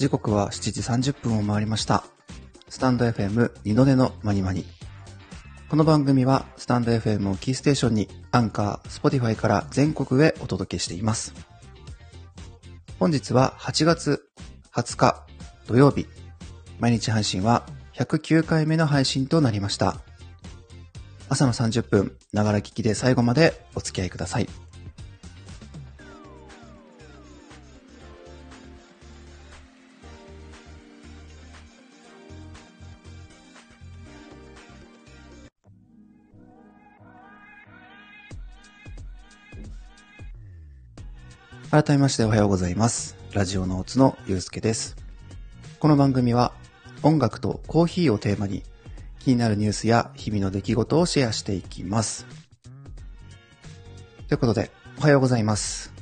時刻は7時30分を回りました。 stand.fm 二度寝のまにまに。この番組はスタンド FM をキーステーションに Anchor、Spotify から全国へお届けしています。本日は8月20日土曜日。毎日配信は109回目の配信となりました。朝の30分、ながら聞きで最後までお付き合いください。改めましておはようございます。ラジオノーツのゆうすけです。この番組は音楽とコーヒーをテーマに気になるニュースや日々の出来事をシェアしていきます。ということで、おはようございます。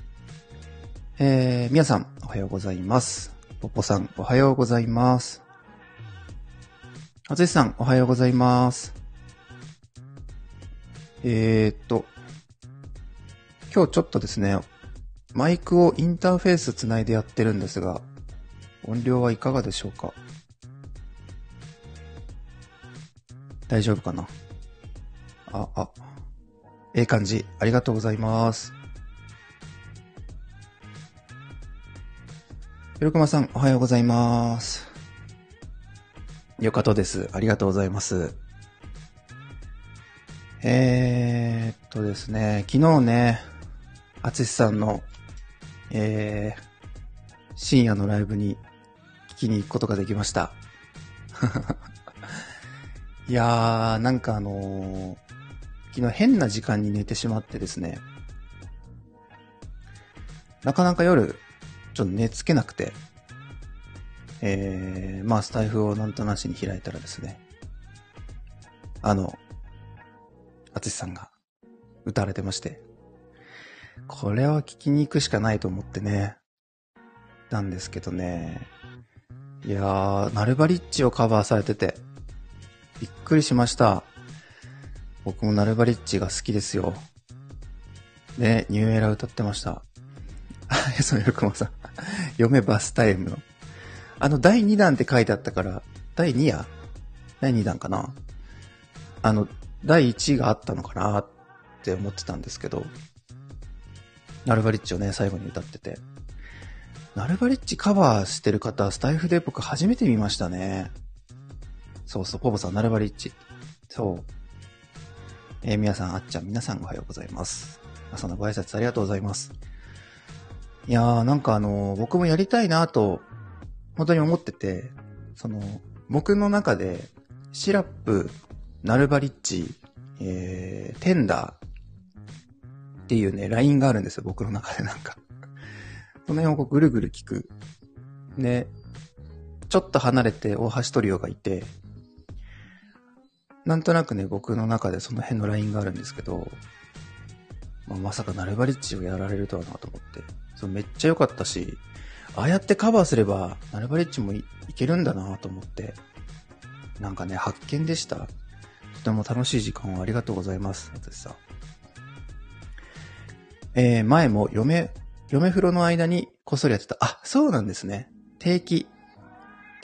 えー、皆さん、おはようございます。ポポさん、おはようございます。あつしさん、おはようございます。えーっと、今日ちょっとですね、マイクをインターフェースつないでやってるんですが、音量はいかがでしょうか？大丈夫かな？あ、あ、ええ感じ。ありがとうございます。よろくまさん、おはようございます。よかとです。ありがとうございます。えーっとですね、昨日ね、あつしさんの、えー、深夜のライブに聞きに行くことができました。いやー、なんかあのー昨日変な時間に寝てしまってですね、なかなか夜、ちょっと寝つけなくて、えー、まあスタイフをなんとなしに開いたらですね、あの、あつしさんが歌われてまして、これは聞きに行くしかないと思ってね、なんですけどね、いやー、ナルバリッチをカバーされてて、びっくりしました。僕もナルバリッチが好きですよ。ね、ニューエラ歌ってました。あ、そういうくまさん。読めバスタイムの。あの、第2弾って書いてあったから、第2夜？第2弾かな？あの、第1位があったのかなって思ってたんですけど、ナルバリッチをね、最後に歌ってて。ナルバリッチカバーしてる方、スタイフで僕初めて見ましたね。そうそう、ポポさん、ナルバリッチ。そう。えー皆さん、あっちゃん、皆さんおはようございます。朝のご挨拶ありがとうございます。いやー、なんかあのー僕もやりたいなと、本当に思ってて、その、僕の中で、シラップ、ナルバリッチ、えー、テンダーっていうね、ラインがあるんですよ、僕の中でなんか。その辺をこうぐるぐる聞く。で、ちょっと離れて大橋トリオがいて、なんとなくね、僕の中でその辺のラインがあるんですけど、まあ、まさかナルバリッチをやられるとはなと思って。そめっちゃ良かったし、ああやってカバーすれば、ナルバリッチもいいけるんだなと思って、なんかね、発見でした。とても楽しい時間をありがとうございます、私さん。えー、前も嫁、嫁風呂の間にこっそりやってた。あ、そうなんですね。定期。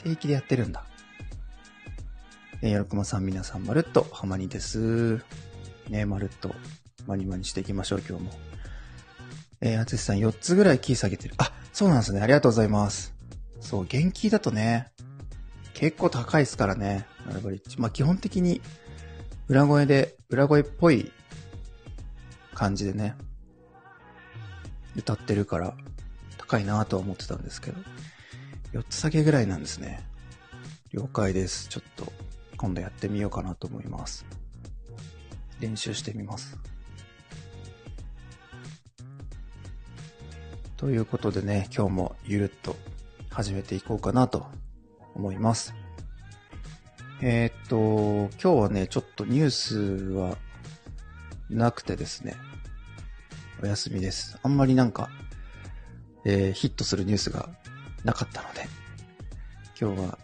定期でやってるんだ。えー、よろくまさん、皆さん、まるっと、はまにです。ね、まるっと、まにまにしていきましょう、今日も。えー、あつしさん、4つぐらいキー下げてる。あ、そうなんですね。ありがとうございます。そう、元気だとね、結構高いですからね、ナルバリ。まあ、基本的に、裏声で、裏声っぽい感じでね、歌ってるから、高いなとは思ってたんですけど、4つ下げぐらいなんですね。了解です。ちょっと、今度やってみようかなと思います。練習してみます。ということでね、今日もゆるっと始めていこうかなと思います。えーっと、今日はね、ちょっとニュースはなくてですね、お休みです。あんまりなんか、えーヒットするニュースがなかったので、今日は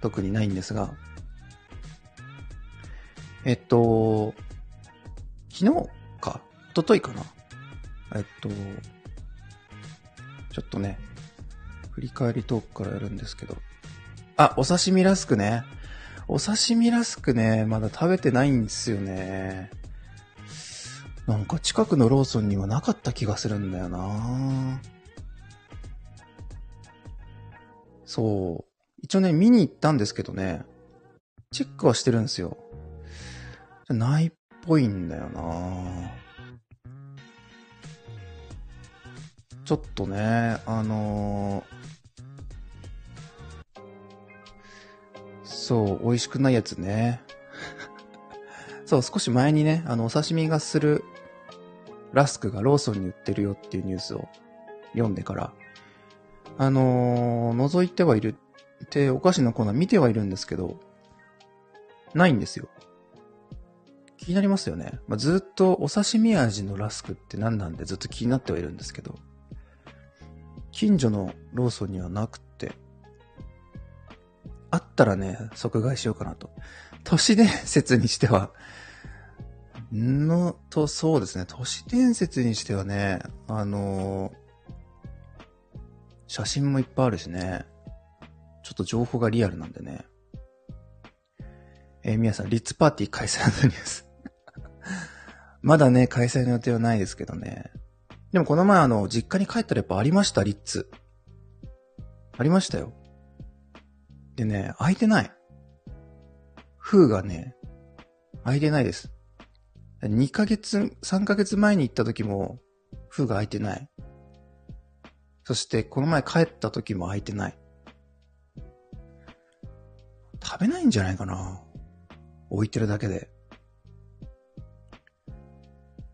特にないんですが、えっと、昨日か、一昨日かな。えっと、ちょっとね、振り返りトークからやるんですけど。あ、お刺身ラスクね。お刺身ラスクね、まだ食べてないんですよね。なんか近くのローソンにはなかった気がするんだよなそう。一応ね、見に行ったんですけどね、チェックはしてるんですよ。ないっぽいんだよなちょっとね、あのーそう、美味しくないやつね。そう、少し前にね、あの、お刺身がするラスクがローソンに売ってるよっていうニュースを読んでから、あのー覗いてはいるって、お菓子のコーナー見てはいるんですけど、ないんですよ。気になりますよね。まあ、ずっとお刺身味のラスクって何なんでずっと気になってはいるんですけど、近所のローソンにはなくって、あったらね、即買いしようかなと。都市伝説にしては、の、と、そうですね、都市伝説にしてはね、あのー写真もいっぱいあるしね、ちょっと情報がリアルなんでね。えー、皆さん、リッツパーティー開催のニュース。まだね、開催の予定はないですけどね。でもこの前あの、実家に帰ったらやっぱありました、リッツ。ありましたよ。でね、空いてない。封がね、空いてないです。2ヶ月、3ヶ月前に行った時も、封が空いてない。そして、この前帰った時も空いてない。食べないんじゃないかな置いてるだけで。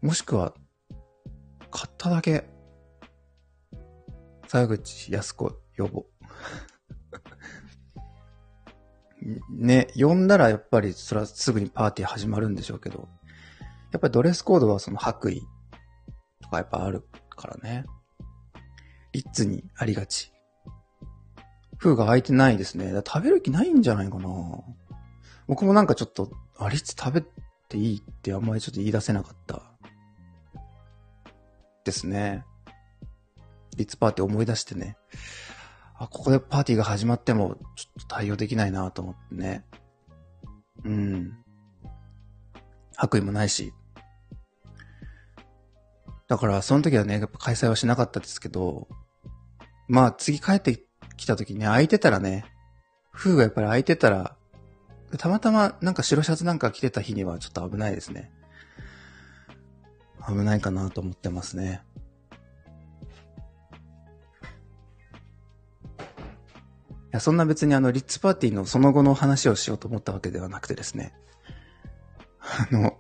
もしくは、買っただけ、沢口靖子呼ぼ。ね、呼んだらやっぱりそれはすぐにパーティー始まるんでしょうけど、やっぱりドレスコードはその白衣とかやっぱあるからね。リッツにありがち。封が開いてないですね。食べる気ないんじゃないかな。僕もなんかちょっと、あ、リッツ食べていいってあんまりちょっと言い出せなかった。ですね。リッツパーティー思い出してね。あ、ここでパーティーが始まっても、ちょっと対応できないなと思ってね。うん。白衣もないし。だから、その時はね、やっぱ開催はしなかったですけど、まあ、次帰ってきた時ね、空いてたらね、封がやっぱり空いてたら、たまたまなんか白シャツなんか着てた日にはちょっと危ないですね。危ないかなと思ってますね。いや、そんな別にあの、リッツパーティーのその後の話をしようと思ったわけではなくてですね。あの、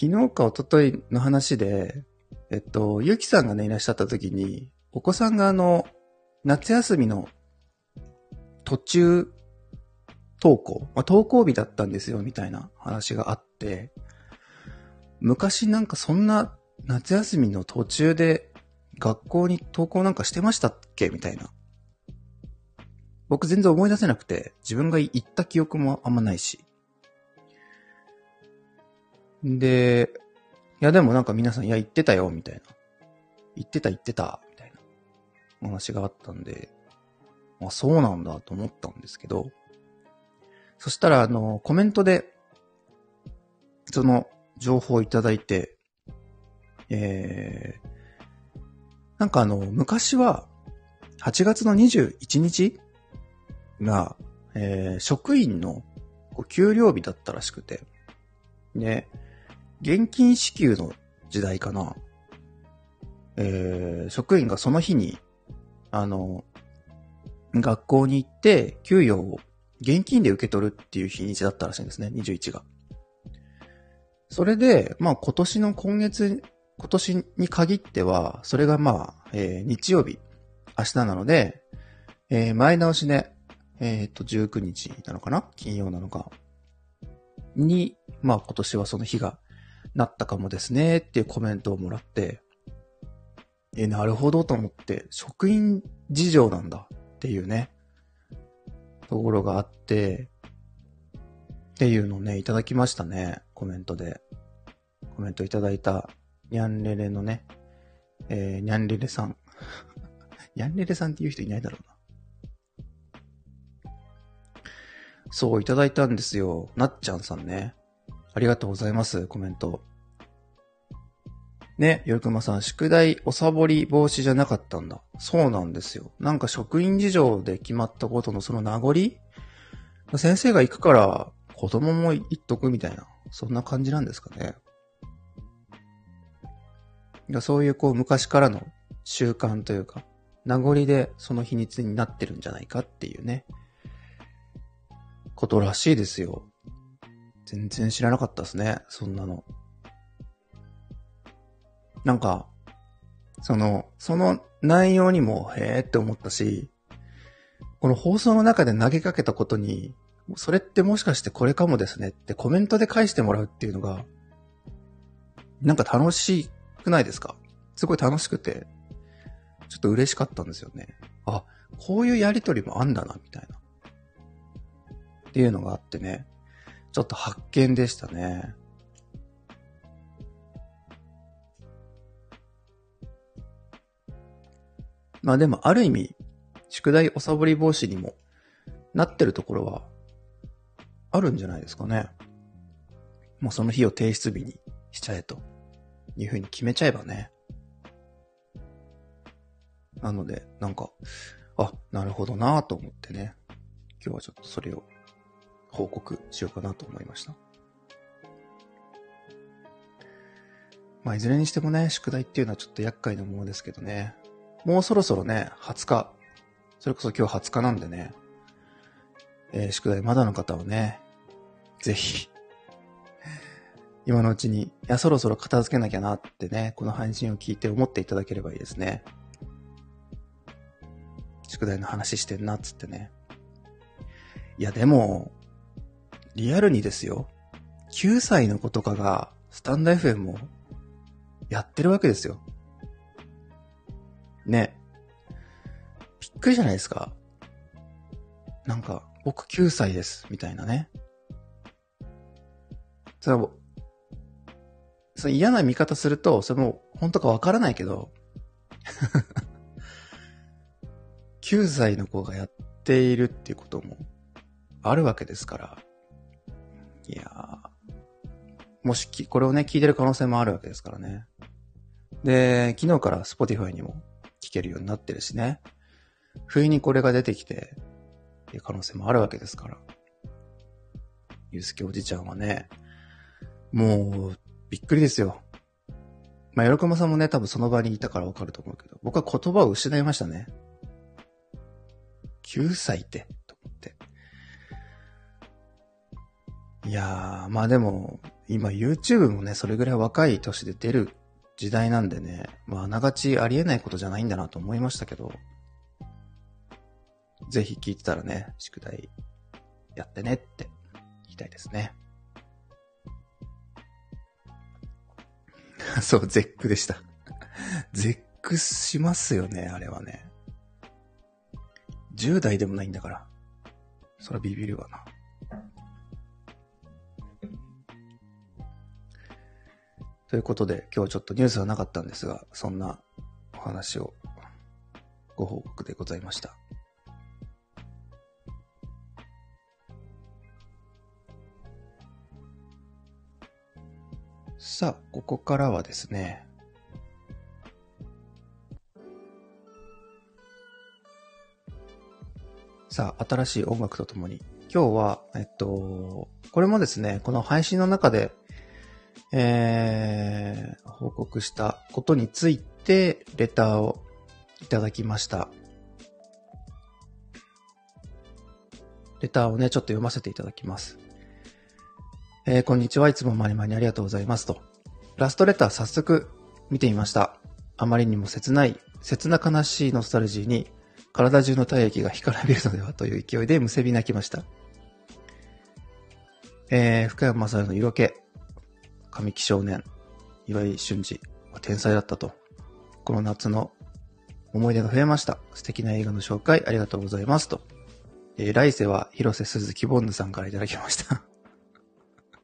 昨日か一昨日の話で、えっと、ゆきさんがね、いらっしゃった時に、お子さんがあの、夏休みの途中登校、まあ、登校日だったんですよ、みたいな話があって、昔なんかそんな夏休みの途中で学校に登校なんかしてましたっけ？みたいな。僕全然思い出せなくて、自分が行った記憶もあんまないし。で、いやでもなんか皆さん、いや言ってたよ、みたいな。言ってた言ってた、みたいな。お話があったんで、あ、そうなんだと思ったんですけど、そしたらあの、コメントで、その情報をいただいて、えー、なんかあの、昔は、8月の21日が、えー、職員のこう給料日だったらしくて、で、現金支給の時代かな。えー、職員がその日に、あの、学校に行って、給与を現金で受け取るっていう日にちだったらしいんですね、21が。それで、まあ今年の今月、今年に限っては、それがまあ、えー日曜日、明日なので、えー前倒しで、えっ、と、19日なのかな？金曜なのか。に、まあ今年はその日がなったかもですねっていうコメントをもらって、えなるほどと思って、職員事情なんだっていうね、ところがあって、っていうのをね、いただきましたね、コメントで。コメントいただいた、ニャンレレのね、えー、ニャンレレさん。ヤンレレさんっていう人いないだろうな。そう、いただいたんですよ。なっちゃんさんね。ありがとうございます、コメント。ね、よくまさん、宿題おさぼり防止じゃなかったんだ。そうなんですよ。なんか職員事情で決まったことのその名残？先生が行くから子供も行っとくみたいな、そんな感じなんですかね。そういうこう昔からの習慣というか、名残でその秘密になってるんじゃないかっていうね、ことらしいですよ。全然知らなかったですね、そんなの。なんか、その、その内容にも、へーって思ったし、この放送の中で投げかけたことに、それってもしかしてこれかもですねってコメントで返してもらうっていうのが、なんか楽しくないですか？すごい楽しくて、ちょっと嬉しかったんですよね。あ、こういうやりとりもあんだな、みたいな。っていうのがあってね、ちょっと発見でしたね。まあでもある意味、宿題おさぼり防止にもなってるところはあるんじゃないですかね。もうその日を提出日にしちゃえというふうに決めちゃえばね。なので、なんか、あ、なるほどなと思ってね。今日はちょっとそれを報告しようかなと思いました。まあ、いずれにしてもね、宿題っていうのはちょっと厄介なものですけどね。もうそろそろね、20日。それこそ今日20日なんでね。えー、宿題まだの方はね、ぜひ、今のうちに、いや、そろそろ片付けなきゃなってね、この配信を聞いて思っていただければいいですね。宿題の話してんな、っつってね。いや、でも、リアルにですよ。9歳の子とかが、スタンド FM も、やってるわけですよ。ね。びっくりじゃないですか。なんか、僕9歳です、みたいなね。それは、その嫌な見方すると、それも本当かわからないけど、9歳の子がやっているっていうこともあるわけですから、いやもしき、これをね、聞いてる可能性もあるわけですからね。で、昨日から Spotify にも聞けるようになってるしね。不意にこれが出てきて、っていう可能性もあるわけですから。ゆうすけおじちゃんはね、もう、びっくりですよ。まあ、よろくまさんもね、多分その場にいたからわかると思うけど、僕は言葉を失いましたね。9歳って、いやー、まあでも、今 YouTube もね、それぐらい若い年で出る時代なんでね、まああながちありえないことじゃないんだなと思いましたけど、ぜひ聞いてたらね、宿題やってねって言いたいですね。そう、絶句でした。絶句しますよね、あれはね。10代でもないんだから。そらビビるわな。ということで、今日ちょっとニュースはなかったんですが、そんなお話をご報告でございました。さあ、ここからはですね、さあ、新しい音楽とともに、今日は、えっと、これもですね、この配信の中で、えー、報告したことについて、レターをいただきました。レターをね、ちょっと読ませていただきます。えー、こんにちは。いつもまにまにありがとうございますと。ラストレター早速見てみました。あまりにも切ない、切な悲しいノスタルジーに、体中の体液が干からびるのではという勢いでむせび泣きました。えー、深山雅代の色気、神木少年、岩井俊二天才だったと。この夏の思い出が増えました。素敵な映画の紹介ありがとうございますと。えー、来世は広瀬すずきぼんぬさんからいただきました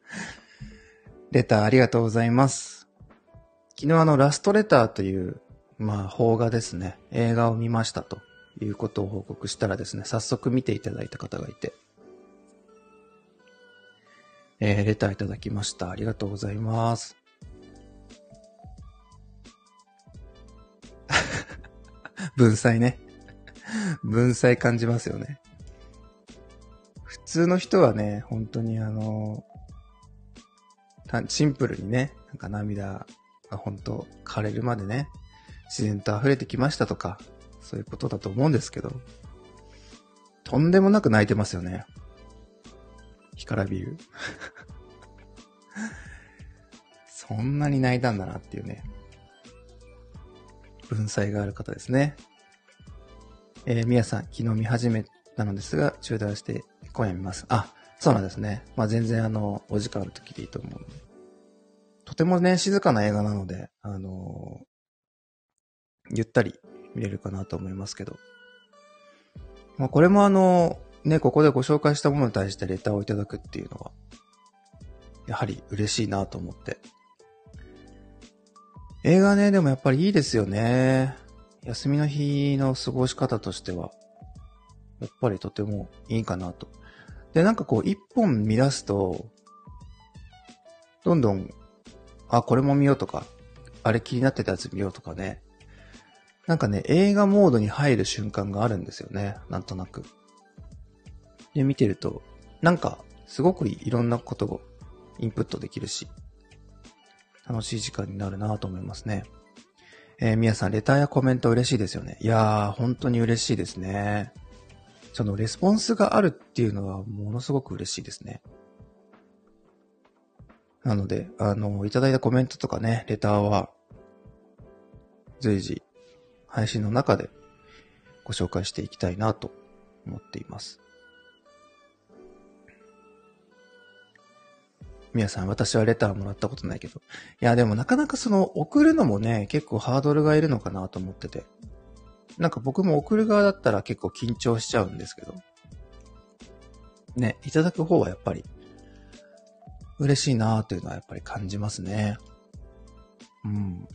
レターありがとうございます。昨日あのラストレターというまあ、邦画ですね。映画を見ましたということを報告したらですね、早速見ていただいた方がいて、えー、レターいただきました。ありがとうございます。文才ね。文才感じますよね。普通の人はね、本当にあの、シンプルにね、なんか涙が本当枯れるまでね、自然と溢れてきましたとか、そういうことだと思うんですけど、とんでもなく泣いてますよね。干からビー。そんなに泣いたんだなっていうね。文才がある方ですね。えー、みやさん、昨日見始めたのですが、中断して今夜見ます。あ、そうなんですね。まあ、全然あの、お時間の時でいいと思うので。とてもね、静かな映画なので、あのー、ゆったり見れるかなと思いますけど。まあ、これもあの、ね、ここでご紹介したものに対してレターをいただくっていうのは、やはり嬉しいなと思って。映画ね、でもやっぱりいいですよね。休みの日の過ごし方としては、やっぱりとてもいいかなと。で、なんかこう、一本見出すと、どんどん、あ、これも見ようとか、あれ気になってたやつ見ようとかね。なんかね、映画モードに入る瞬間があるんですよね。なんとなく。で、見てると、なんか、すごくいろんなことをインプットできるし、楽しい時間になるなと思いますね。えー、皆さん、レターやコメント嬉しいですよね。いやー、本当に嬉しいですね。そのレスポンスがあるっていうのはものすごく嬉しいですね。なので、あの、いただいたコメントとかね、レターは、随時、配信の中でご紹介していきたいなと思っています。皆さん、私はレターもらったことないけど。いや、でもなかなかその、送るのもね、結構ハードルがいるのかなと思ってて。なんか僕も送る側だったら結構緊張しちゃうんですけど。ね、いただく方はやっぱり、嬉しいなーというのはやっぱり感じますね。うん。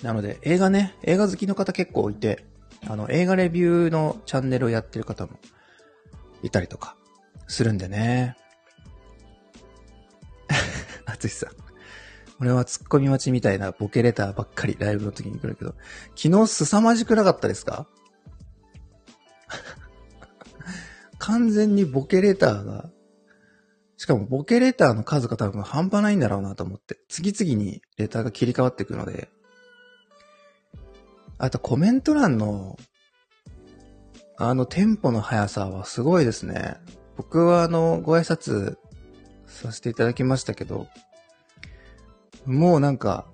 なので、映画ね、映画好きの方結構いて、あの、映画レビューのチャンネルをやってる方もいたりとかするんでね。あつしさん。俺はツッコミ待ちみたいなボケレターばっかりライブの時に来るけど、昨日凄まじくなかったですか？完全にボケレターが、しかもボケレターの数が多分半端ないんだろうなと思って、次々にレターが切り替わっていくので、あとコメント欄のあのテンポの速さはすごいですね。僕はあの、ご挨拶させていただきましたけど、もうなんか、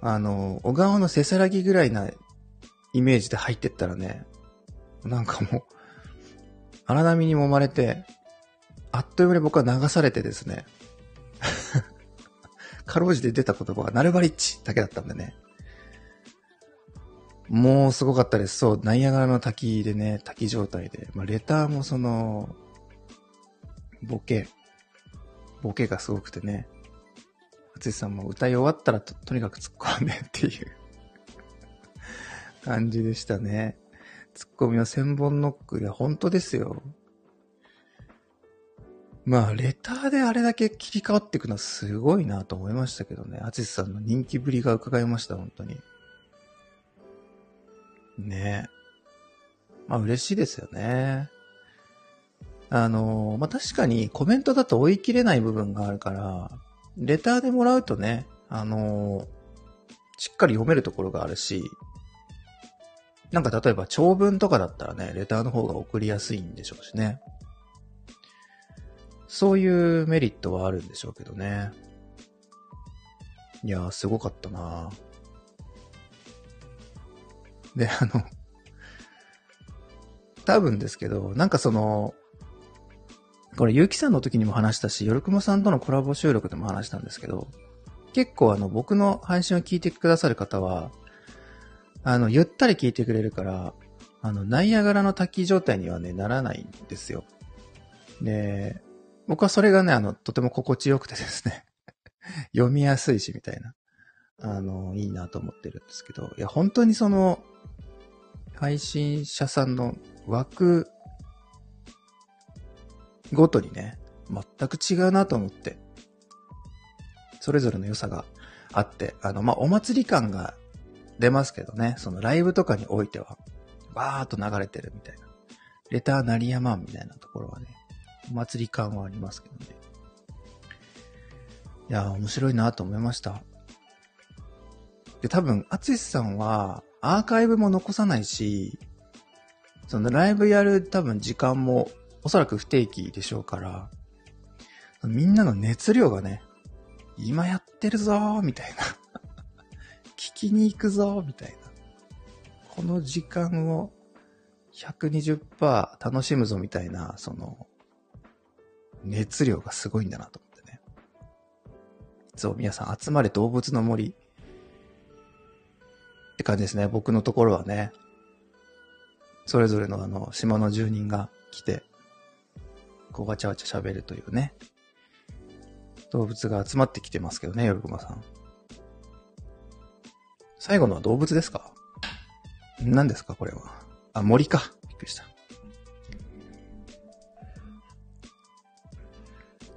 あの、小川のせさらぎぐらいなイメージで入ってったらね、なんかもう、荒波に揉まれて、あっという間に僕は流されてですね、かろうじて出た言葉がナルバリッチだけだったんでね。もうすごかったです。そう、ナイアガラの滝でね、滝状態で。まあ、レターもその、ボケ、ボケがすごくてね。淳さんも歌い終わったらととにかく突っ込んでっていう感じでしたね。ツッコミは千本ノック。いや、本当ですよ。まあ、レターであれだけ切り替わっていくのはすごいなと思いましたけどね。アツシさんの人気ぶりが伺いました、本当に。ねまあ嬉しいですよね。あの、まあ確かにコメントだと追い切れない部分があるから、レターでもらうとね、あの、しっかり読めるところがあるし、なんか例えば長文とかだったらね、レターの方が送りやすいんでしょうしね。そういうメリットはあるんでしょうけどね。いやー、すごかったなーで、あの、多分ですけど、なんかその、これ、ゆうきさんの時にも話したし、よるくもさんとのコラボ収録でも話したんですけど、結構あの、僕の配信を聞いてくださる方は、あの、ゆったり聞いてくれるから、あの、ナイアガラの滝状態にはね、ならないんですよ。で、僕はそれがね、あの、とても心地よくてですね。読みやすいし、みたいな。あの、いいなと思ってるんですけど、いや、本当にその、配信者さんの枠ごとにね、全く違うなと思って。それぞれの良さがあって、あの、まあ、お祭り感が出ますけどね、そのライブとかにおいては、バーっと流れてるみたいな。レター鳴りやまんみたいなところはね、お祭り感はありますけどね。いやー、面白いなと思いました。で、多分、アツシさんは、アーカイブも残さないし、そのライブやる多分時間もおそらく不定期でしょうから、みんなの熱量がね、今やってるぞーみたいな 聞きに行くぞーみたいな。この時間を120%楽しむぞみたいな、その、熱量がすごいんだなと思ってね。いつも皆さん集まれ動物の森って感じですね。僕のところはね。それぞれのあの、島の住人が来て、こうわちゃわちゃ喋るというね。動物が集まってきてますけどね、よるくまさん。最後のは動物ですか？何ですかこれは？あ、森か。びっくりした。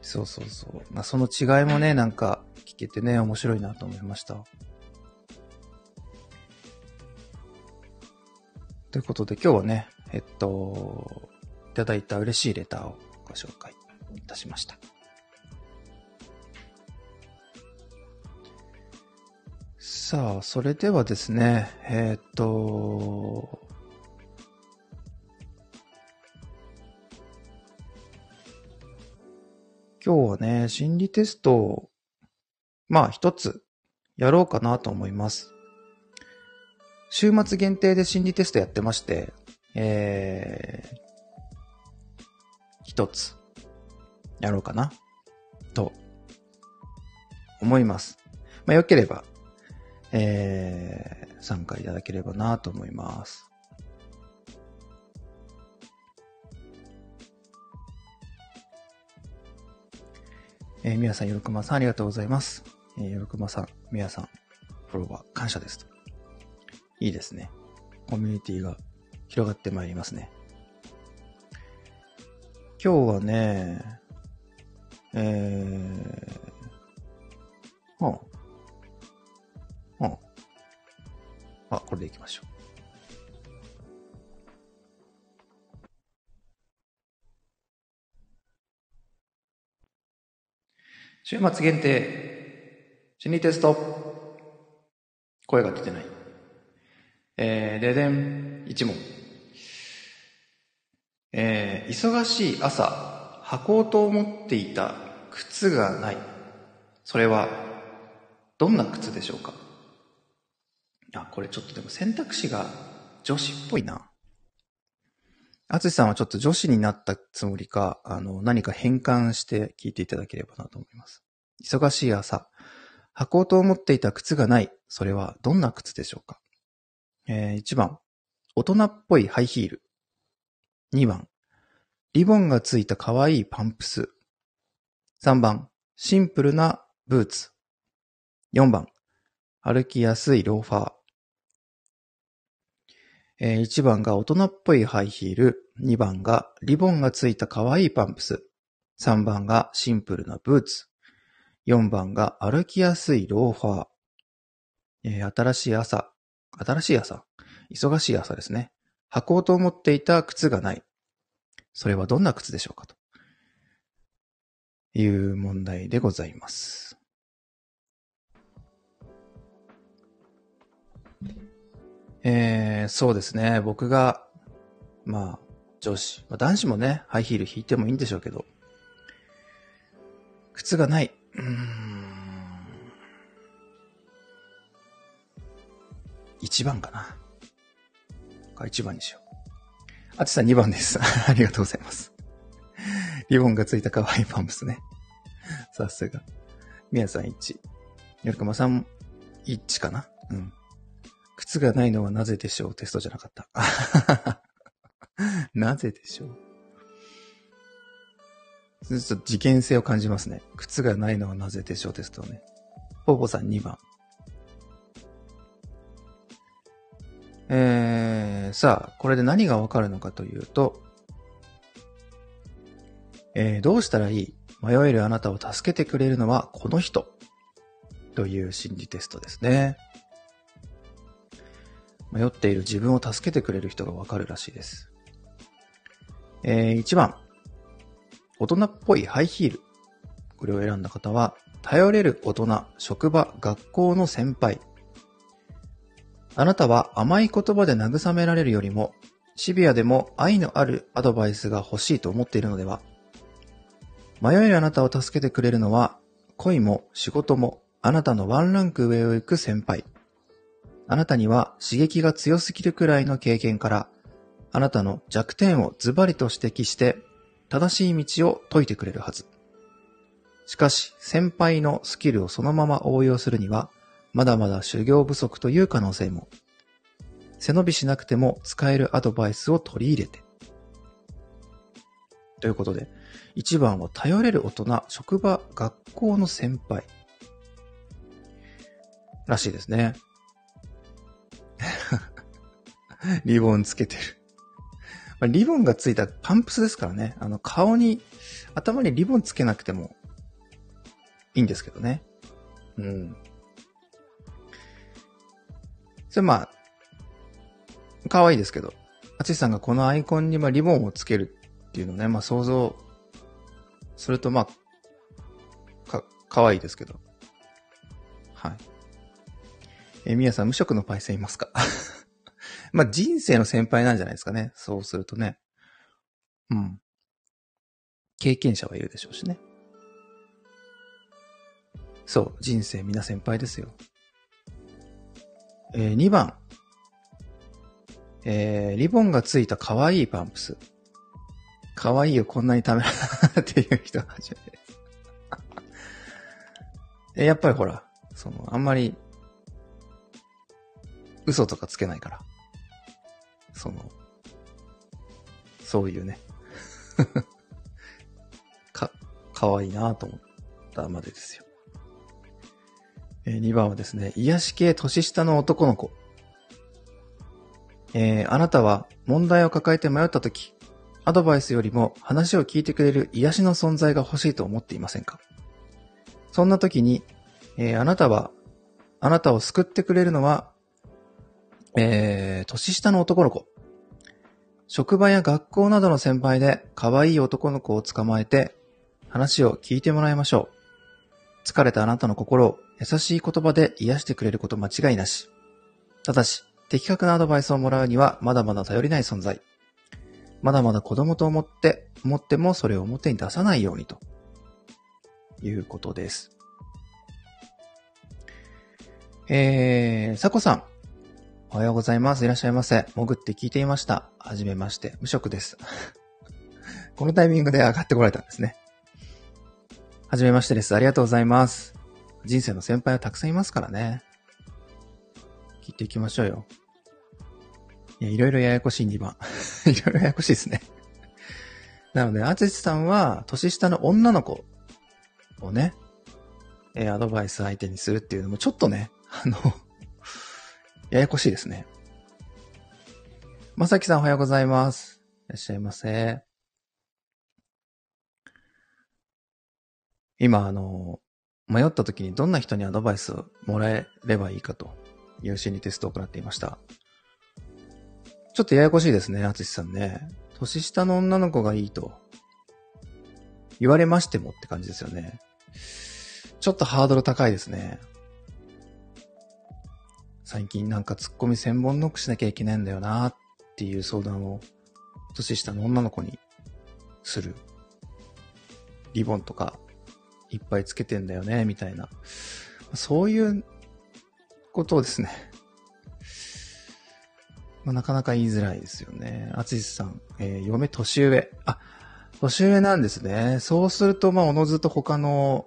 そうそうそう。まあ、その違いもね、なんか聞けてね、面白いなと思いました。ということで今日はね、えっと、いただいた嬉しいレターをご紹介いたしました。さあ、それではですね、えー、っと、今日はね、心理テストを、まあ一つやろうかなと思います。週末限定で心理テストやってまして、えー、一つやろうかなと思います。まあ、よければえー、参加いただければなと思います。えー、みやさん、よろくまさん、ありがとうございます。えー、よろくまさん、みやさん、フォロワー、感謝です。いいですね。コミュニティが広がってまいりますね。今日はね、えー、はあ、うん。あ、これでいきましょう。週末限定、心理テスト。声が出てない。えー、ででん、一問。えー、忙しい朝、履こうと思っていた靴がない。それは、どんな靴でしょうか？あ、これちょっとでも選択肢が女子っぽいな。あつしさんはちょっと女子になったつもりか、あの、何か変換して聞いていただければなと思います。忙しい朝、履こうと思っていた靴がない。それはどんな靴でしょうか？えー、1番、大人っぽいハイヒール。2番、リボンがついた可愛いパンプス。3番、シンプルなブーツ。4番、歩きやすいローファー。えー、1番が大人っぽいハイヒール、2番がリボンがついた可愛いパンプス、3番がシンプルなブーツ、4番が歩きやすいローファー、えー、新しい朝、新しい朝、忙しい朝ですね。履こうと思っていた靴がない。それはどんな靴でしょうかという問題でございます。えー、そうですね。僕が、まあ、女子、まあ、男子もね、ハイヒール履いてもいいんでしょうけど、靴がない。うーん。1番かな。か1番にしよう。あつさん2番です。ありがとうございます。リボンがついた可愛いパンプスね。さすが。みやさん1。よるかまさん1かなうん。靴がないのはなぜでしょう？テストじゃなかった。なぜでしょう？ちょっと事件性を感じますね。靴がないのはなぜでしょう？テストね。ポポさん2番。さあ、これで何がわかるのかというと、えー、どうしたらいい？迷えるあなたを助けてくれるのはこの人という心理テストですね。迷っている自分を助けてくれる人がわかるらしいです。えー、1番。大人っぽいハイヒール。これを選んだ方は、頼れる大人、職場、学校の先輩。あなたは甘い言葉で慰められるよりも、シビアでも愛のあるアドバイスが欲しいと思っているのでは迷えるあなたを助けてくれるのは、恋も仕事もあなたのワンランク上を行く先輩。あなたには刺激が強すぎるくらいの経験から、あなたの弱点をズバリと指摘して、正しい道を解いてくれるはず。しかし、先輩のスキルをそのまま応用するには、まだまだ修行不足という可能性も。背伸びしなくても使えるアドバイスを取り入れて。ということで、1番は頼れる大人、職場、学校の先輩。らしいですね。リボンつけてる。まリボンがついたパンプスですからね。あの、顔に、頭にリボンつけなくてもいいんですけどね。うん。それまあ、可愛いですけど、あつしさんがこのアイコンにまリボンをつけるっていうのね、まあ想像するとまあ、か、可愛いですけど。はい。え、みやさん無職のパイセンいますか？まあ人生の先輩なんじゃないですかね。そうするとね。うん。経験者はいるでしょうしね。そう、人生皆先輩ですよ。えー、2番。えー、リボンがついた可愛いパンプス。可愛いよ、こんなにためらっていう人は初めてです。え、やっぱりほら、その、あんまり、嘘とかつけないから。その、そういうね。か、可愛いなと思ったまでですよ。えー、2番はですね、癒し系年下の男の子。えー、あなたは問題を抱えて迷った時、アドバイスよりも話を聞いてくれる癒しの存在が欲しいと思っていませんか？そんな時に、えー、あなたは、あなたを救ってくれるのは、えー、年下の男の子。職場や学校などの先輩で可愛い男の子を捕まえて話を聞いてもらいましょう。疲れたあなたの心を優しい言葉で癒してくれること間違いなし。ただし、的確なアドバイスをもらうにはまだまだ頼りない存在。まだまだ子供と思って、思ってもそれを表に出さないようにということです。えー、さこさん。おはようございます。いらっしゃいませ。潜って聞いていました。はじめまして。無職です。このタイミングで上がってこられたんですね。はじめましてです。ありがとうございます。人生の先輩はたくさんいますからね。聞いていきましょうよ。いや、いろいろややこしい2番。いろいろややこしいですね。なので、あつしさんは、年下の女の子をね、え、アドバイス相手にするっていうのも、ちょっとね、あの ややこしいですね。まさきさんおはようございます。いらっしゃいませ。今、あの、迷った時にどんな人にアドバイスをもらえればいいかという心理テストを行っていました。ちょっとややこしいですね、あつしさんね。年下の女の子がいいと。言われましてもって感じですよね。ちょっとハードル高いですね。最近なんかツッコミ千本ノックしなきゃいけないんだよなっていう相談を年下の女の子にする。リボンとかいっぱいつけてんだよね、みたいな。そういうことをですね。まあ、なかなか言いづらいですよね。あつしさん、えー、嫁年上。あ、年上なんですね。そうすると、まあ、おのずと他の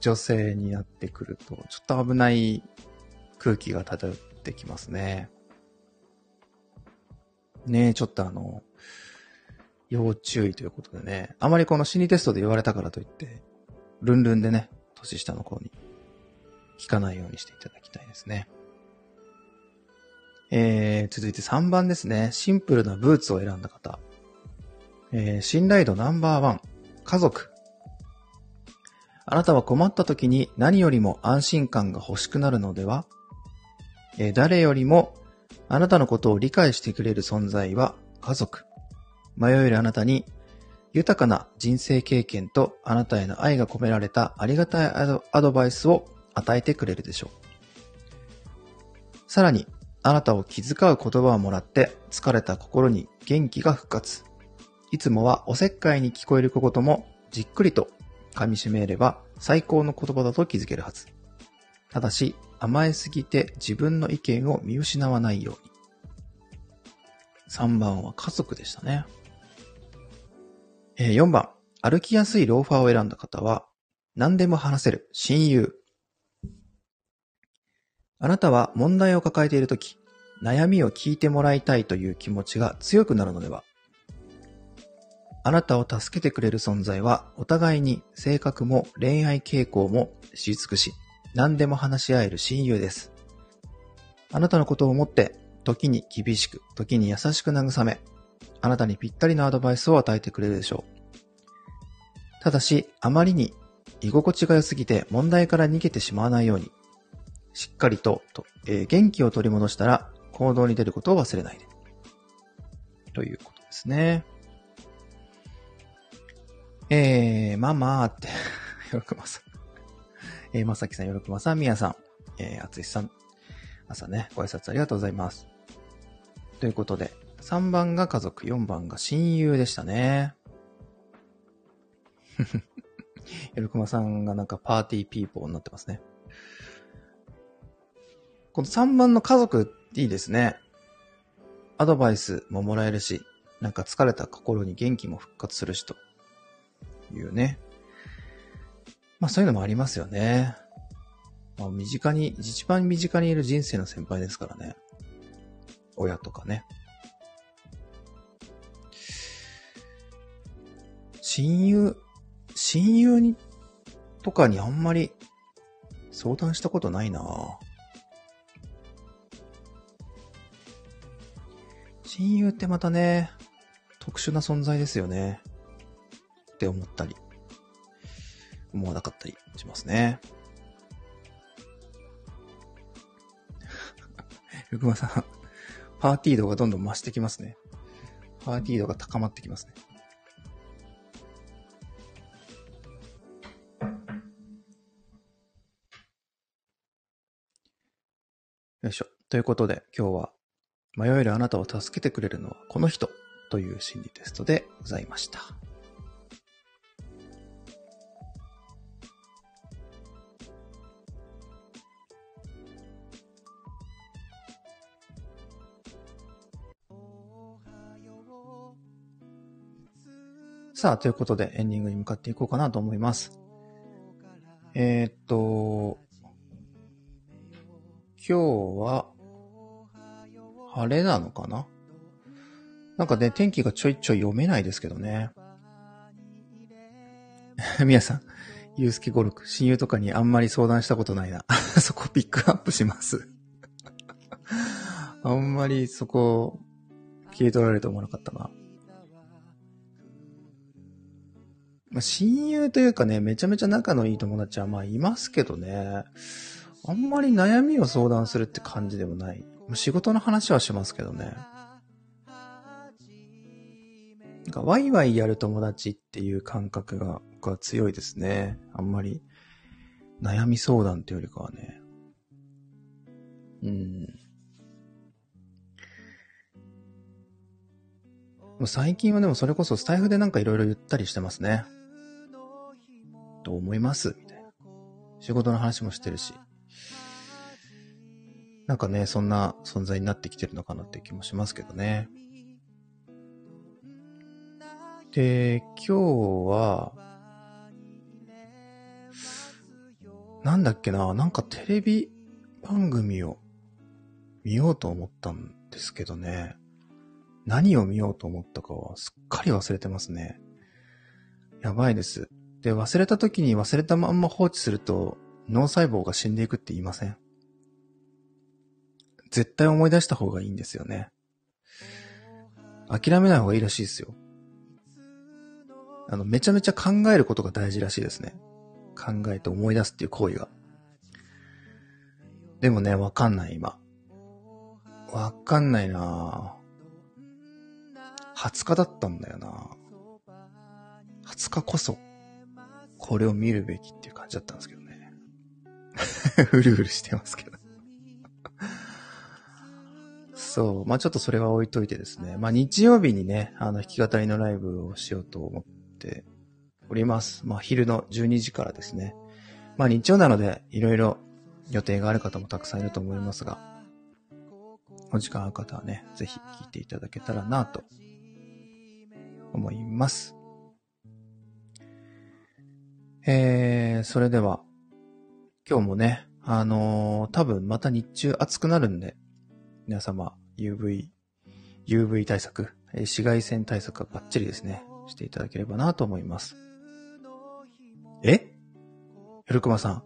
女性になってくると、ちょっと危ない空気が漂ってきますね。ねえ、ちょっとあの、要注意ということでね。あまりこの心理テストで言われたからといって、ルンルンでね、年下の子に聞かないようにしていただきたいですね。えー、続いて3番ですね。シンプルなブーツを選んだ方。えー、信頼度ナンバーワン。家族。あなたは困った時に何よりも安心感が欲しくなるのでは、えー、誰よりもあなたのことを理解してくれる存在は家族。迷えるあなたに豊かな人生経験とあなたへの愛が込められたありがたいアドバイスを与えてくれるでしょう。さらに、あなたを気遣う言葉をもらって疲れた心に元気が復活。いつもはおせっかいに聞こえることもじっくりと噛み締めれば最高の言葉だと気づけるはず。ただし、甘えすぎて自分の意見を見失わないように。3番は家族でしたね。え、4番、歩きやすいローファーを選んだ方は、何でも話せる親友。あなたは問題を抱えているとき、悩みを聞いてもらいたいという気持ちが強くなるのではあなたを助けてくれる存在は、お互いに性格も恋愛傾向も知り尽くし、何でも話し合える親友です。あなたのことを思って、時に厳しく、時に優しく慰め、あなたにぴったりのアドバイスを与えてくれるでしょう。ただし、あまりに居心地が良すぎて問題から逃げてしまわないように、しっかりとと、えー、元気を取り戻したら行動に出ることを忘れないで。ということですね。えー、まあまあって よろくまさん。えー、まさきさん、よろくまさん、みやさん、えー、あつしさん、朝ね、ご挨拶ありがとうございます。ということで、3番が家族、4番が親友でしたね。よろくまさんがなんかパーティーピーポーになってますね。この3番の家族いいですね。アドバイスももらえるし、なんか疲れた心に元気も復活するしと。いうね。まあそういうのもありますよね。まあ身近に、一番身近にいる人生の先輩ですからね。親とかね。親友、親友に、とかにあんまり相談したことないな親友ってまたね、特殊な存在ですよね。って思ったり、思わなかったりしますね。ふくまさん、パーティー度がどんどん増してきますね。パーティー度が高まってきますね。ということで、今日は、迷えるあなたを助けてくれるのはこの人という心理テストでございました。さあ、ということでエンディングに向かっていこうかなと思います。えー、っと、今日は、晴れなのかな？なんかね、天気がちょいちょい読めないですけどね。みやさん、ゆうすけゴルク、親友とかにあんまり相談したことないな。そこピックアップします あんまりそこ、切り取られると思わなかったな。まあ、親友というかね、めちゃめちゃ仲のいい友達はまあいますけどね。あんまり悩みを相談するって感じでもない。仕事の話はしますけどね。なんかワイワイやる友達っていう感覚が僕は強いですね。あんまり悩み相談っていうよりかはね。うん。最近はでもそれこそスタイフでなんかいろいろ言ったりしてますね。と思いますみたいな。仕事の話もしてるし。なんかね、そんな存在になってきてるのかなって気もしますけどね。で、今日は、なんだっけな、なんかテレビ番組を見ようと思ったんですけどね。何を見ようと思ったかはすっかり忘れてますね。やばいです。で、忘れた時に忘れたまんま放置すると脳細胞が死んでいくって言いません？絶対思い出した方がいいんですよね。諦めない方がいいらしいですよ。あの、めちゃめちゃ考えることが大事らしいですね。考えて思い出すっていう行為が。でもね、わかんない、今。わかんないな20日だったんだよな20日こそ、これを見るべきっていう感じだったんですけどね。ふるふるしてますけどそう。まあちょっとそれは置いといてですね。まあ日曜日にね、あの弾き語りのライブをしようと思っております。まあ昼の12時からですね。まあ日曜なので、いろいろ予定がある方もたくさんいると思いますが、お時間ある方はね、ぜひ聞いていただけたらなと思います。えー、それでは、今日もね、あのー、多分また日中暑くなるんで、皆様、UV、UV 対策、紫外線対策はバッチリですね、していただければなと思います。え？ひろくまさん、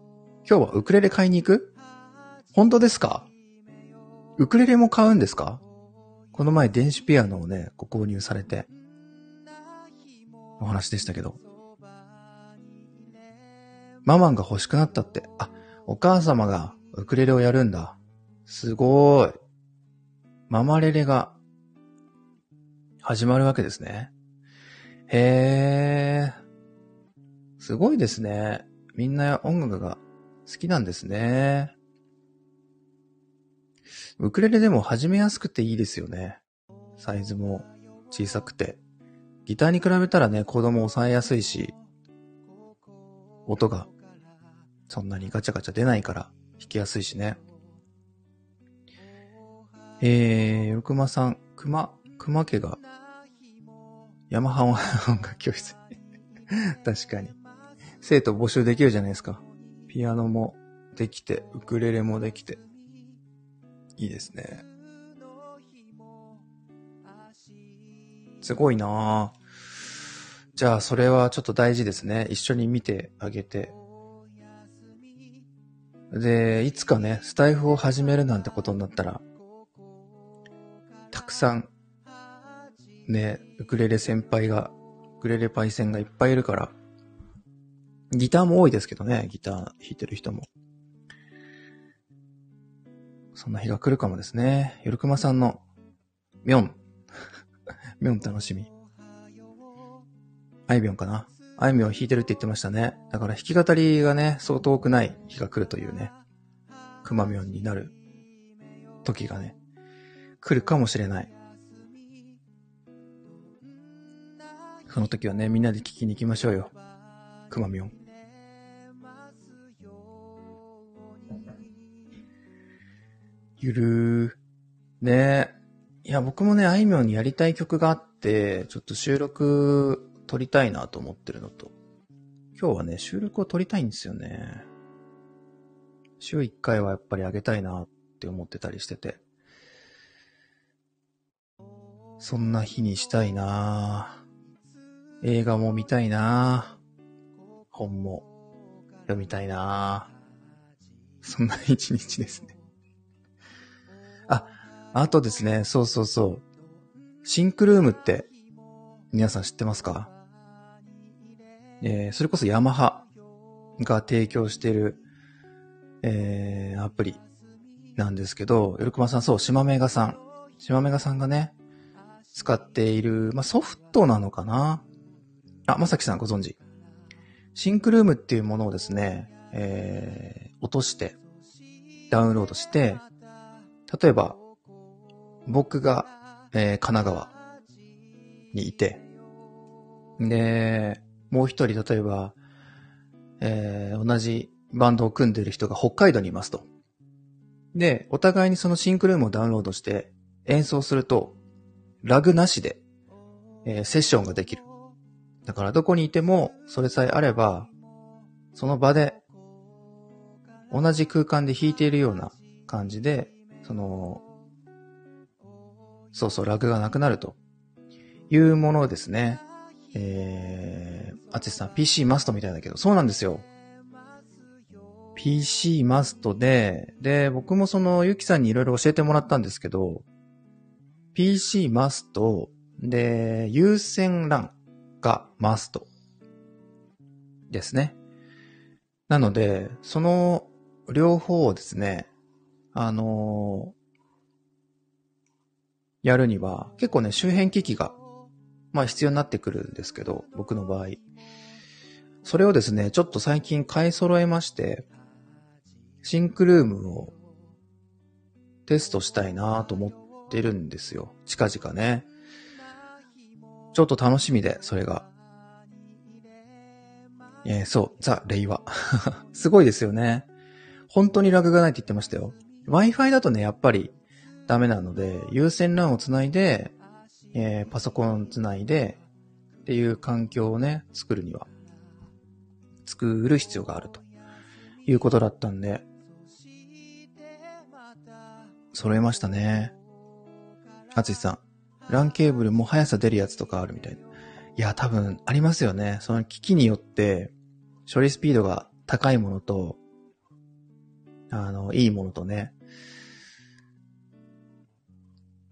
今日はウクレレ買いに行く？本当ですか？ウクレレも買うんですか？この前電子ピアノをね、ご購入されて、お話でしたけど。ママンが欲しくなったって。あ、お母様がウクレレをやるんだ。すごーい。ママレレが始まるわけですね。へー。すごいですね。みんな音楽が好きなんですね。ウクレレでも始めやすくていいですよね。サイズも小さくて。ギターに比べたらね、子供抑えやすいし、音がそんなにガチャガチャ出ないから弾きやすいしね。えー、よくまさん、くま、くま家が、ヤマハ音楽教室。確かに。生徒募集できるじゃないですか。ピアノもできて、ウクレレもできて。いいですね。すごいなぁ。じゃあ、それはちょっと大事ですね。一緒に見てあげて。で、いつかね、スタイフを始めるなんてことになったら、たくさん、ね、ウクレレ先輩が、ウクレレパイセンがいっぱいいるから、ギターも多いですけどね、ギター弾いてる人も。そんな日が来るかもですね。よるくまさんの、みょん。みょん楽しみ。あいみょんかな。あいみょん弾いてるって言ってましたね。だから弾き語りがね、そう遠くない日が来るというね。くまみょんになる時がね、来るかもしれない。その時はね、みんなで聞きに行きましょうよ。くまみょん。ゆるー。ねいや、僕もね、あいみょんにやりたい曲があって、ちょっと収録撮りたいなと思ってるのと、今日はね、収録を撮りたいんですよね。週1回はやっぱりあげたいなって思ってたりしてて。そんな日にしたいな映画も見たいな本も読みたいなそんな一日ですね。あ、あとですね、そうそうそう。シンクルームって皆さん知ってますか？えー、それこそヤマハが提供してる、えー、アプリなんですけど、よるくまさん、そう、島メガさん。島メガさんがね、使っている、まあ、ソフトなのかな？あ、まさきさんご存知。シンクルームっていうものをですね、えー、落として、ダウンロードして、例えば、僕が、えー、神奈川にいて、で、もう一人、例えば、えー、同じバンドを組んでる人が北海道にいますと。で、お互いにそのシンクルームをダウンロードして演奏すると、ラグなしで、えー、セッションができる。だからどこにいても、それさえあれば、その場で、同じ空間で弾いているような感じで、その、そうそう、ラグがなくなるというものですね。えー、あつさん、PC マストみたいだけど、そうなんですよ。PC マストで、で、僕もその、ゆきさんにいろいろ教えてもらったんですけど、PC マスト、で、優先 LAN がマストですね。なので、その両方をですね、あのー、やるには、結構ね、周辺機器が、まあ必要になってくるんですけど、僕の場合。それをですね、ちょっと最近買い揃えまして、シンクルームをテストしたいなと思ってるんですよ。近々ね。ちょっと楽しみで、それが。えー、そう、ザ・レイワ。すごいですよね。本当にラグがないって言ってましたよ。Wi-Fi だとね、やっぱりダメなので、有線 LAN をつないで、えー、パソコンつないで、っていう環境をね、作るには、作る必要があるということだったんで、揃えましたね。あつしさん、LAN ケーブルも速さ出るやつとかあるみたいな。いや、多分ありますよね。その機器によって、処理スピードが高いものと、あの、いいものとね、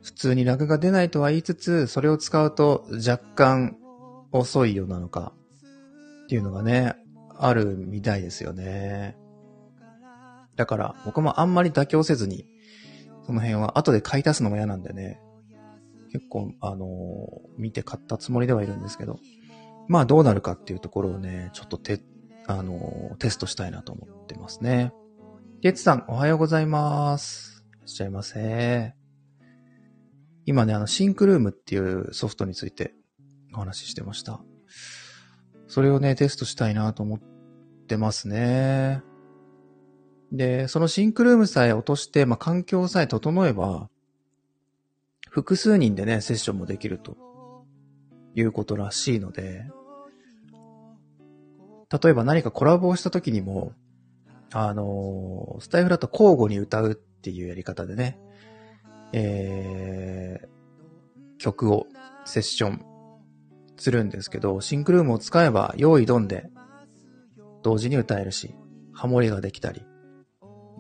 普通にラグが出ないとは言いつつ、それを使うと若干遅いようなのかっていうのがね、あるみたいですよね。だから僕もあんまり妥協せずに、その辺は後で買い足すのも嫌なんでね、結構、あのー、見て買ったつもりではいるんですけど、まあどうなるかっていうところをね、ちょっとて、あのー、テストしたいなと思ってますね。ゲッツさん、おはようございます。いらっしゃいませ。今ね、あの、シンクルームっていうソフトについてお話ししてました。それをね、テストしたいなと思ってますね。で、そのシンクルームさえ落として、まあ、環境さえ整えば、複数人でね、セッションもできるということらしいので、例えば何かコラボをした時にも、あのー、スタイフだと交互に歌うっていうやり方でね、えー、曲をセッションするんですけど、シンクルームを使えば用意ドンで同時に歌えるし、ハモリができたり、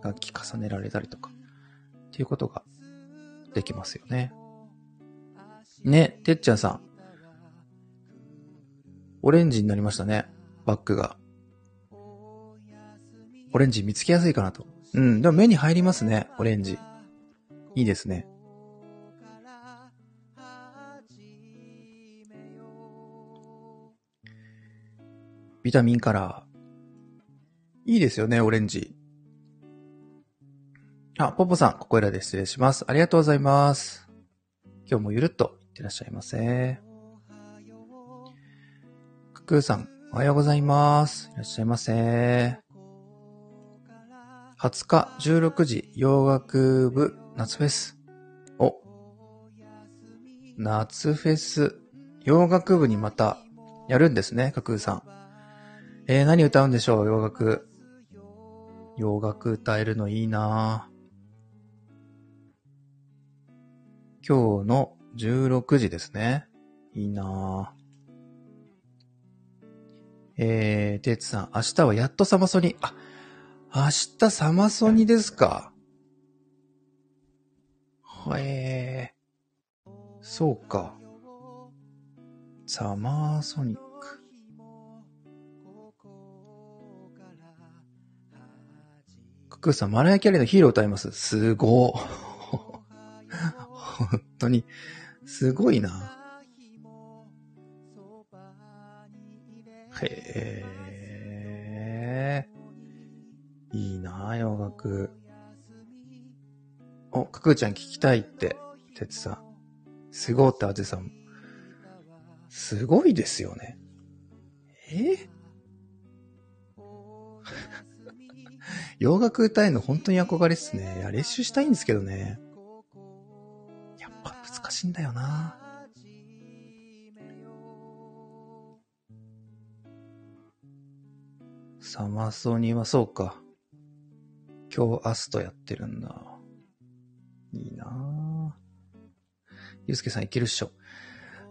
楽器重ねられたりとか、っていうことができますよね。ね、てっちゃんさん。オレンジになりましたね。バッグが。オレンジ見つけやすいかなと。うん。でも目に入りますね、オレンジ。いいですね。ビタミンカラー。いいですよね、オレンジ。あ、ポポさん、ここらで失礼します。ありがとうございます。今日もゆるっとってらっしゃいませ。ククーさん、おはようございます。いらっしゃいませ。20日16時洋楽部夏フェス。お。夏フェス。洋楽部にまたやるんですね、かくーさん。えー、何歌うんでしょう、洋楽。洋楽歌えるのいいな今日の16時ですね。いいなぁえー、てつさん、明日はやっとサマソニ、あ、明日サマソニですか。へえー、そうか。サマーソニック。ククさん、マライキャリーのヒーロー歌います。すごー。本当に、すごいな。へえ。いいな洋楽。お、かくーちゃん聞きたいって、てつさん。すごってあぜさん。すごいですよね。え？洋楽歌えるの本当に憧れっすね。いや、練習したいんですけどね。やっぱ難しいんだよな。サマソニはそうか。今日、明日とやってるんだ。いいなゆうすけさんいけるっしょ。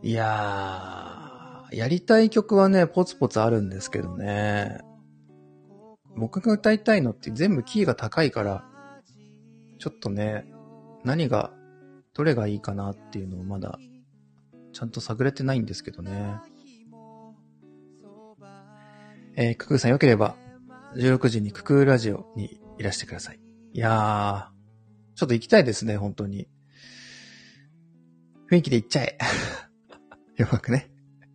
いやー、やりたい曲はね、ポツポツあるんですけどね。僕が歌いたいのって全部キーが高いから、ちょっとね、何が、どれがいいかなっていうのをまだ、ちゃんと探れてないんですけどね。えー、ククーさんよければ、16時にククーラジオにいらしてください。いやー、ちょっと行きたいですね、本当に。雰囲気で行っちゃえ。洋楽ね。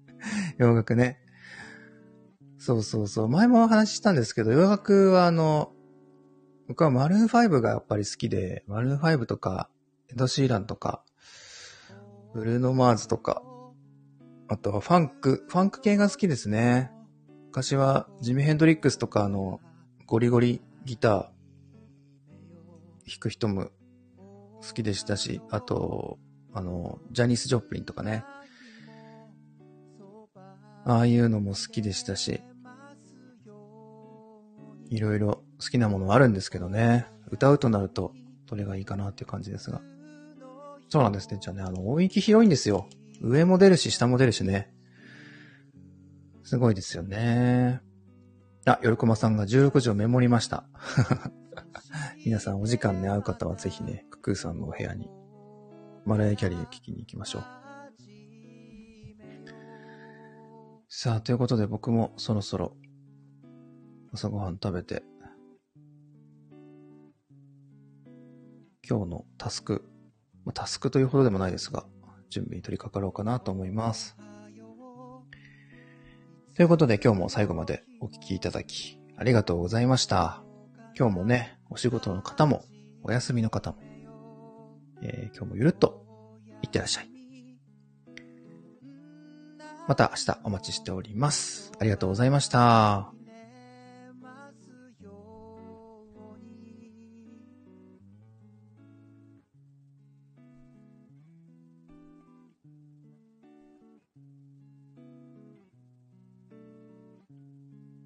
洋楽ね。そうそうそう。前もお話ししたんですけど、洋楽はあの、僕はマルーン5がやっぱり好きで、マルーン5とか、エド・シーランとか、ブルーノ・マーズとか、あとはファンク、ファンク系が好きですね。昔はジミ・ヘンドリックスとかのゴリゴリギター弾く人も好きでしたし、あと、あの、ジャニス・ジョプリンとかね。ああいうのも好きでしたし、いろいろ好きなものはあるんですけどね。歌うとなると、どれがいいかなっていう感じですが。そうなんですね。じゃあね、あの、音域広いんですよ。上も出るし、下も出るしね。すごいですよね。あ、よるこまさんが16時をメモりました。皆さんお時間ね、合う方はぜひね、ククーさんのお部屋に、マライアキャリーを聞きに行きましょう。さあ、ということで僕もそろそろ朝ごはん食べて、今日のタスク、まあタスクというほどでもないですが、準備に取り掛かろうかなと思います。ということで今日も最後までお聞きいただき、ありがとうございました。今日もね、お仕事の方も、お休みの方も、えー、今日もゆるっと、いってらっしゃい。また明日お待ちしております。ありがとうございました。